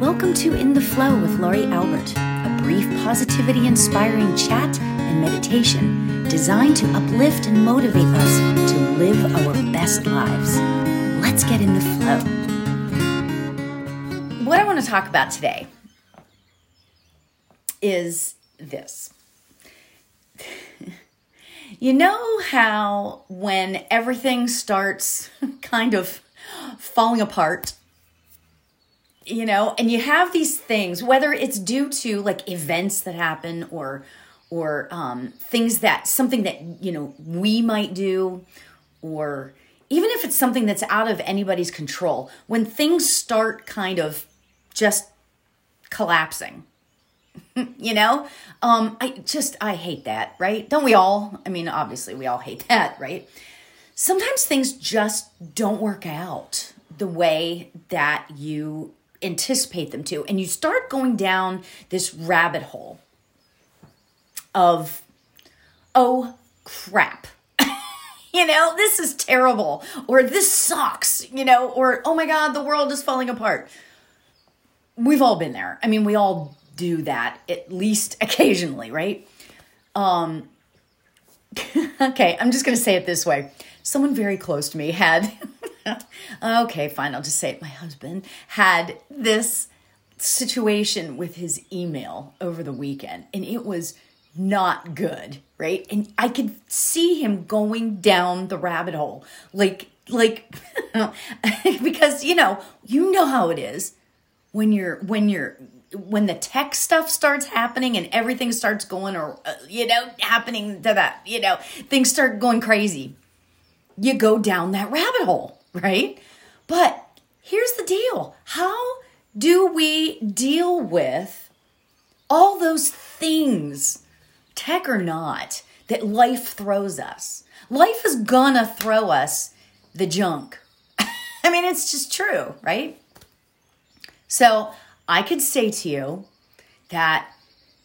Welcome to In the Flow with Laurie Albert, a brief positivity inspiring chat and meditation designed to uplift and motivate us to live our best lives. Let's get in the flow. What I want to talk about today is this. You know how when everything starts kind of falling apart you know and you have these things whether it's due to like events that happen or or um, things that something that you know we might do or even if it's something that's out of anybody's control when things start kind of just collapsing you know? Um i just i hate that right? Don't we all? I mean obviously we all hate that right? Sometimes things just don't work out the way that you anticipate them to. And you start going down this rabbit hole of, oh crap. you know, this is terrible, or this sucks, you know, or oh my God, the world is falling apart. We've all been there. I mean, we all do that at least occasionally, right? Um, okay, I'm just going to say it this way. Someone very close to me had okay, fine, I'll just say it. My husband had this situation with his email over the weekend, and it was not good, right? And I could see him going down the rabbit hole. Like, like, because, you know, you know how it is when you're, when you're, when the tech stuff starts happening and everything starts going or uh, you know happening to that you know things start going crazy you go down that rabbit hole right? But here's the deal how do we deal with all those things, tech or not, that life throws us? Life is gonna throw us the junk. I mean, it's just true, right? So I could say to you that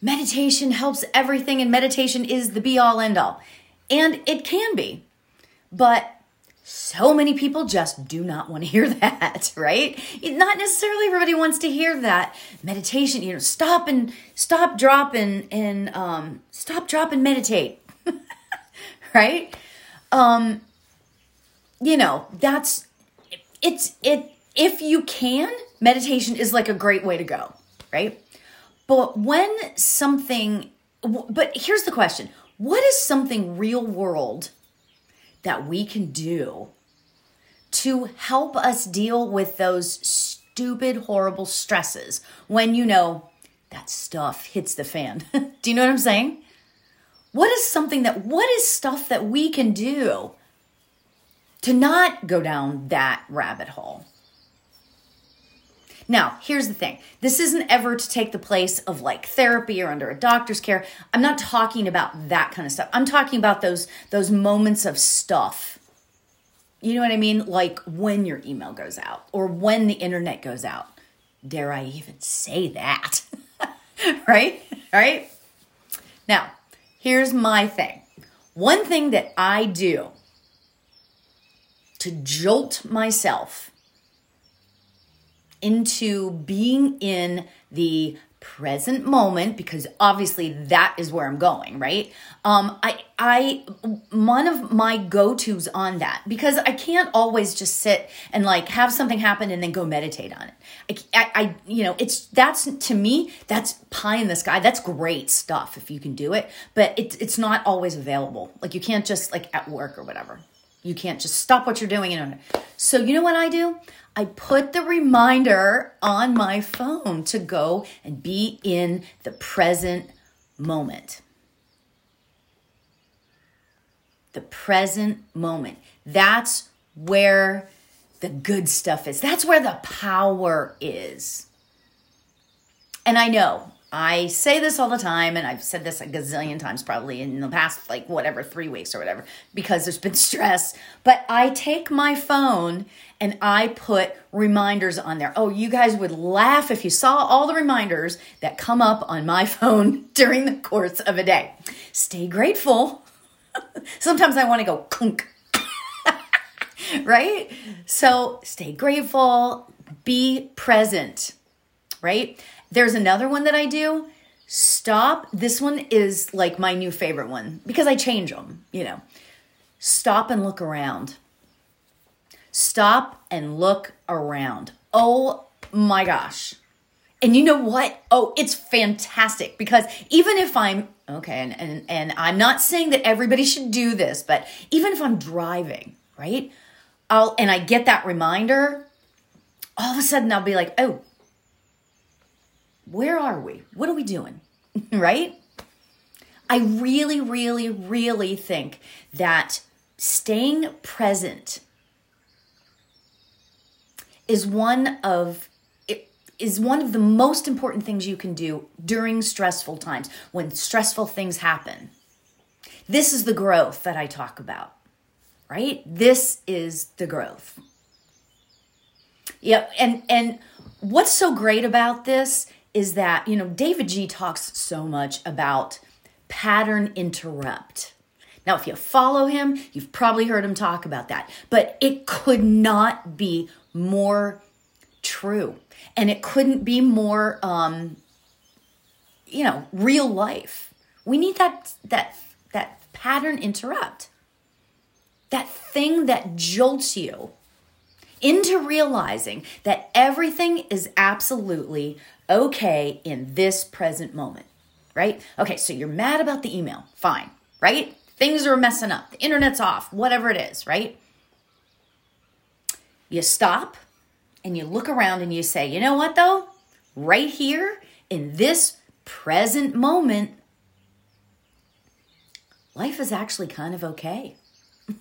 meditation helps everything and meditation is the be all end all. And it can be. But so many people just do not want to hear that, right? Not necessarily everybody wants to hear that. Meditation, you know, stop and stop, drop and and um, stop, drop and meditate, right? Um, you know, that's it's it. If you can, meditation is like a great way to go, right? But when something, but here's the question: What is something real world? That we can do to help us deal with those stupid, horrible stresses when you know that stuff hits the fan. do you know what I'm saying? What is something that, what is stuff that we can do to not go down that rabbit hole? Now, here's the thing this isn't ever to take the place of like therapy or under a doctor's care. I'm not talking about that kind of stuff. I'm talking about those those moments of stuff. You know what I mean? Like when your email goes out or when the internet goes out. Dare I even say that? right? Right? Now, here's my thing. One thing that I do to jolt myself into being in the present moment because obviously that is where I'm going, right? Um I I one of my go-tos on that because I can't always just sit and like have something happen and then go meditate on it. I, I, I you know, it's that's to me that's pie in the sky. That's great stuff if you can do it, but it's it's not always available. Like you can't just like at work or whatever. You can't just stop what you're doing. And so you know what I do? I put the reminder on my phone to go and be in the present moment. The present moment. That's where the good stuff is. That's where the power is. And I know I say this all the time, and I've said this a gazillion times probably in the past, like whatever, three weeks or whatever, because there's been stress. But I take my phone and I put reminders on there. Oh, you guys would laugh if you saw all the reminders that come up on my phone during the course of a day. Stay grateful. Sometimes I want to go kunk. right? So stay grateful, be present right? There's another one that I do. Stop. This one is like my new favorite one because I change them, you know. Stop and look around. Stop and look around. Oh my gosh. And you know what? Oh, it's fantastic because even if I'm okay, and, and, and I'm not saying that everybody should do this, but even if I'm driving, right? I'll and I get that reminder, all of a sudden I'll be like, oh, where are we? What are we doing? right? I really, really, really think that staying present is one of is one of the most important things you can do during stressful times when stressful things happen. This is the growth that I talk about, right? This is the growth. Yep, and and what's so great about this is that, you know, davidji talks so much about pattern interrupt. Now, if you follow him, you've probably heard him talk about that, but it could not be more true. And it couldn't be more, um, you know, real life. We need that, that, that pattern interrupt. That thing that jolts you into realizing that everything is absolutely okay in this present moment, right? Okay, so you're mad about the email. Fine, right? Things are messing up. The internet's off, whatever it is, right? You stop and you look around and you say, you know what though? Right here in this present moment, life is actually kind of okay.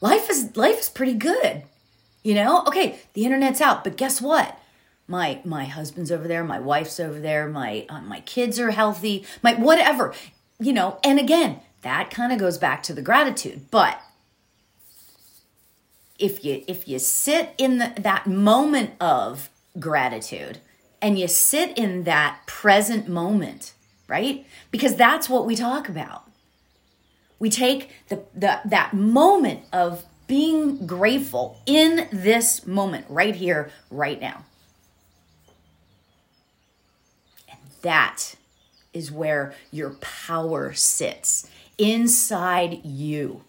life is life is pretty good. You know? Okay, the internet's out, but guess what? My my husband's over there, my wife's over there, my uh, my kids are healthy, my whatever. You know, and again, that kind of goes back to the gratitude. But if you if you sit in the, that moment of gratitude and you sit in that present moment right because that's what we talk about we take the, the that moment of being grateful in this moment right here right now and that is where your power sits inside you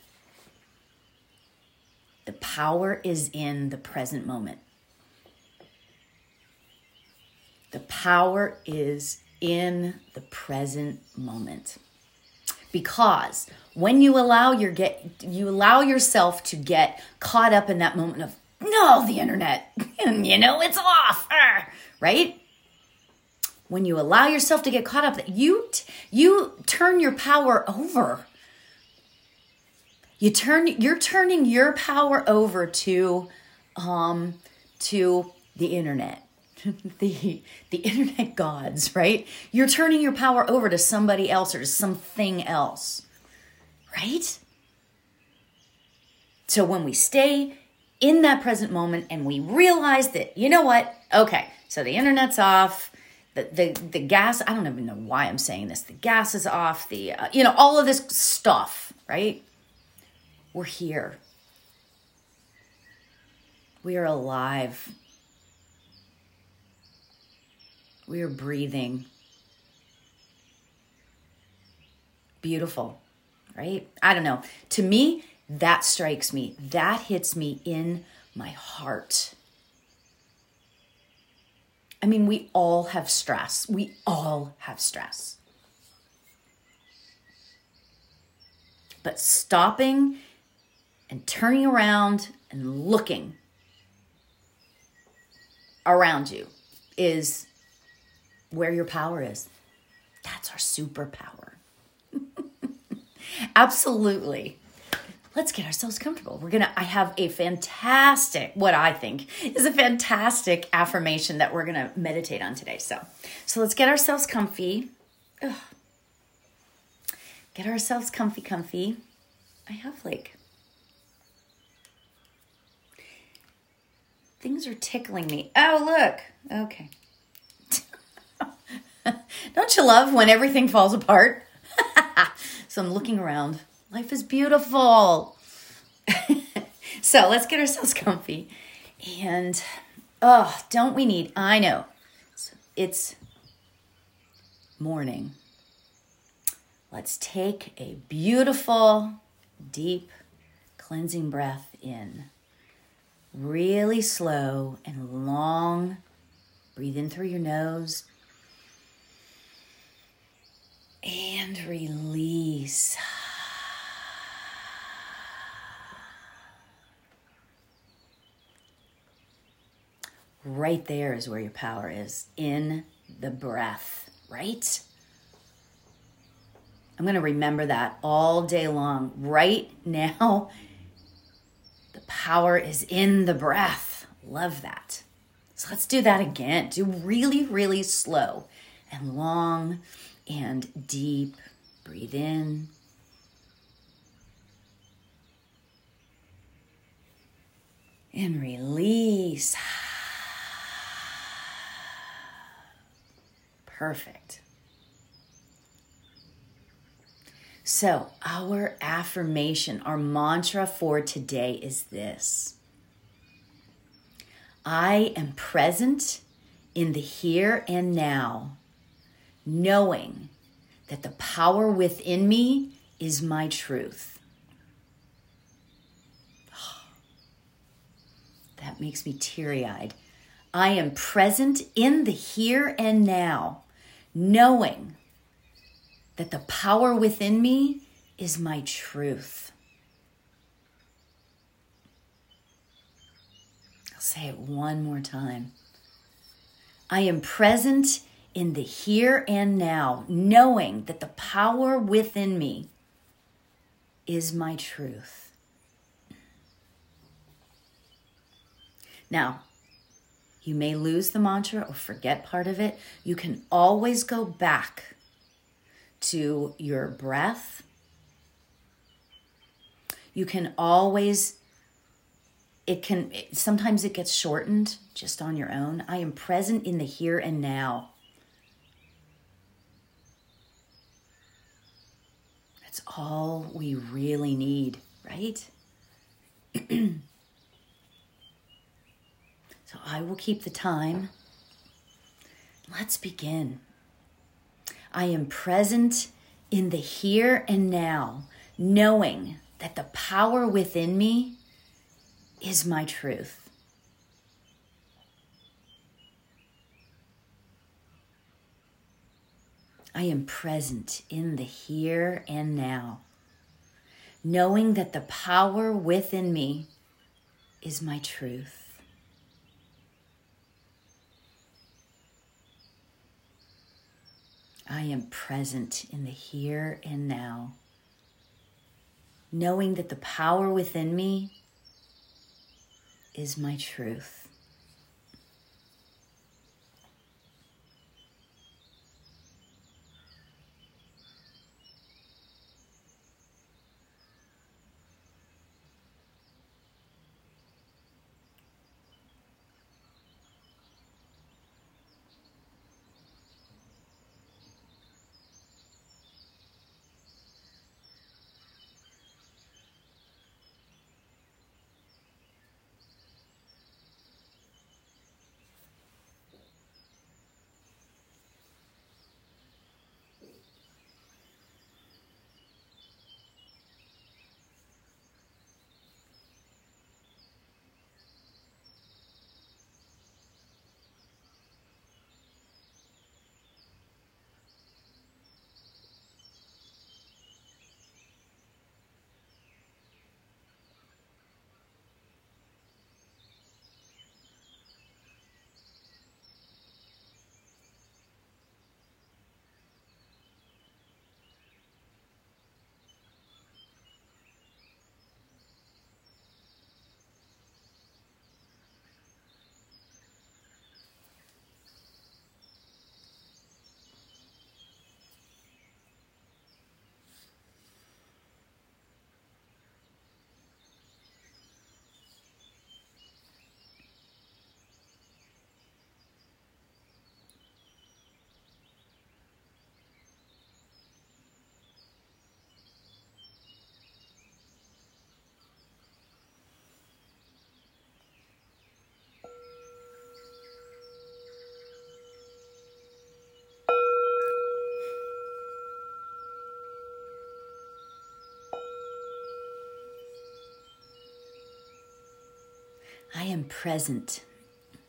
the power is in the present moment. The power is in the present moment. Because when you allow your get you allow yourself to get caught up in that moment of no, the internet, you know, it's off, right? When you allow yourself to get caught up, that you you turn your power over. You turn you're turning your power over to um to the internet. The the internet gods right? You're turning your power over to somebody else or to something else right? So when we stay in that present moment and we realize that you know what? Okay so the internet's off the the, the gas i don't even know why i'm saying this the gas is off the uh, you know all of this stuff right we're here. We are alive. We are breathing. Beautiful, right? I don't know. To me, that strikes me. That hits me in my heart. I mean, we all have stress. We all have stress. But stopping and turning around and looking around you is where your power is. That's our superpower. Absolutely. Let's get ourselves comfortable. We're going to I have a fantastic what I think is a fantastic affirmation that we're going to meditate on today. So, so let's get ourselves comfy. Ugh. Get ourselves comfy comfy. I have like Things are tickling me. Oh, look. Okay. Don't you love when everything falls apart? so I'm looking around. Life is beautiful. so let's get ourselves comfy. And oh, don't we need, I know, it's morning. Let's take a beautiful, deep, cleansing breath in. Really slow and long. Breathe in through your nose and release. Right there is where your power is in the breath, right? I'm going to remember that all day long. Right now, the power is in the breath. Love that. So let's do that again. Do really, really slow and long and deep. Breathe in. And release. Perfect. So, our affirmation, our mantra for today is this I am present in the here and now knowing that the power within me is my truth. That makes me teary eyed. I am present in the here and now, knowing that the power within me is my truth. I'll say it one more time. I am present in the here and now, knowing that the power within me is my truth. Now, you may lose the mantra or forget part of it. You can always go back to your breath. You can always it can sometimes it gets shortened just on your own. I am present in the here and now. That's all we really need, right? so I will keep the time. Let's begin. I am present in the here and now, knowing that the power within me is my truth. I am present in the here and now, knowing that the power within me is my truth. I am present in the here and now, knowing that the power within me is my truth. I am present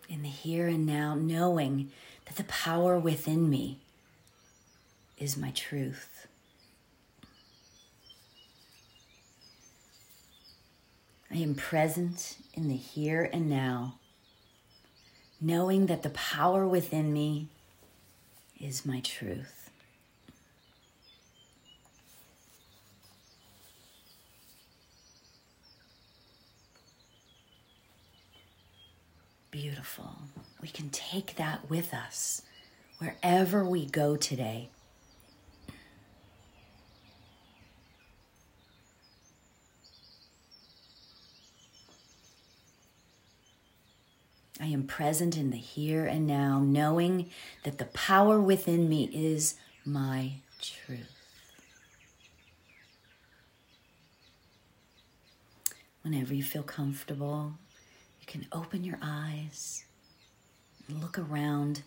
in the here and now, knowing that the power within me is my truth. I am present in the here and now, knowing that the power within me is my truth. Beautiful. We can take that with us wherever we go today. I am present in the here and now, knowing that the power within me is my truth. Whenever you feel comfortable, you can open your eyes and look around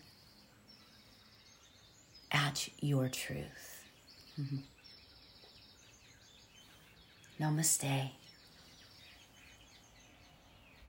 at your truth. Mm-hmm. Namaste.